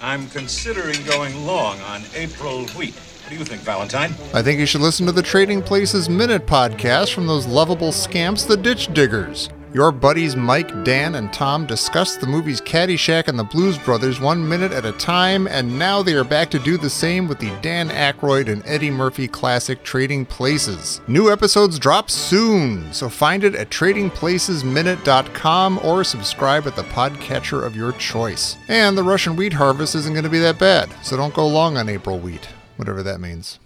I'm considering going long on April wheat. What do you think, Valentine? I think you should listen to the Trading Places Minute podcast from those lovable scamps, the Ditch Diggers. Your buddies Mike, Dan, and Tom discuss the movies Caddyshack and the Blues Brothers one minute at a time, and now they are back to do the same with the Dan Aykroyd and Eddie Murphy classic Trading Places. New episodes drop soon, so find it at tradingplacesminute.com or subscribe at the podcatcher of your choice. And the Russian wheat harvest isn't going to be that bad, so don't go long on April wheat, whatever that means.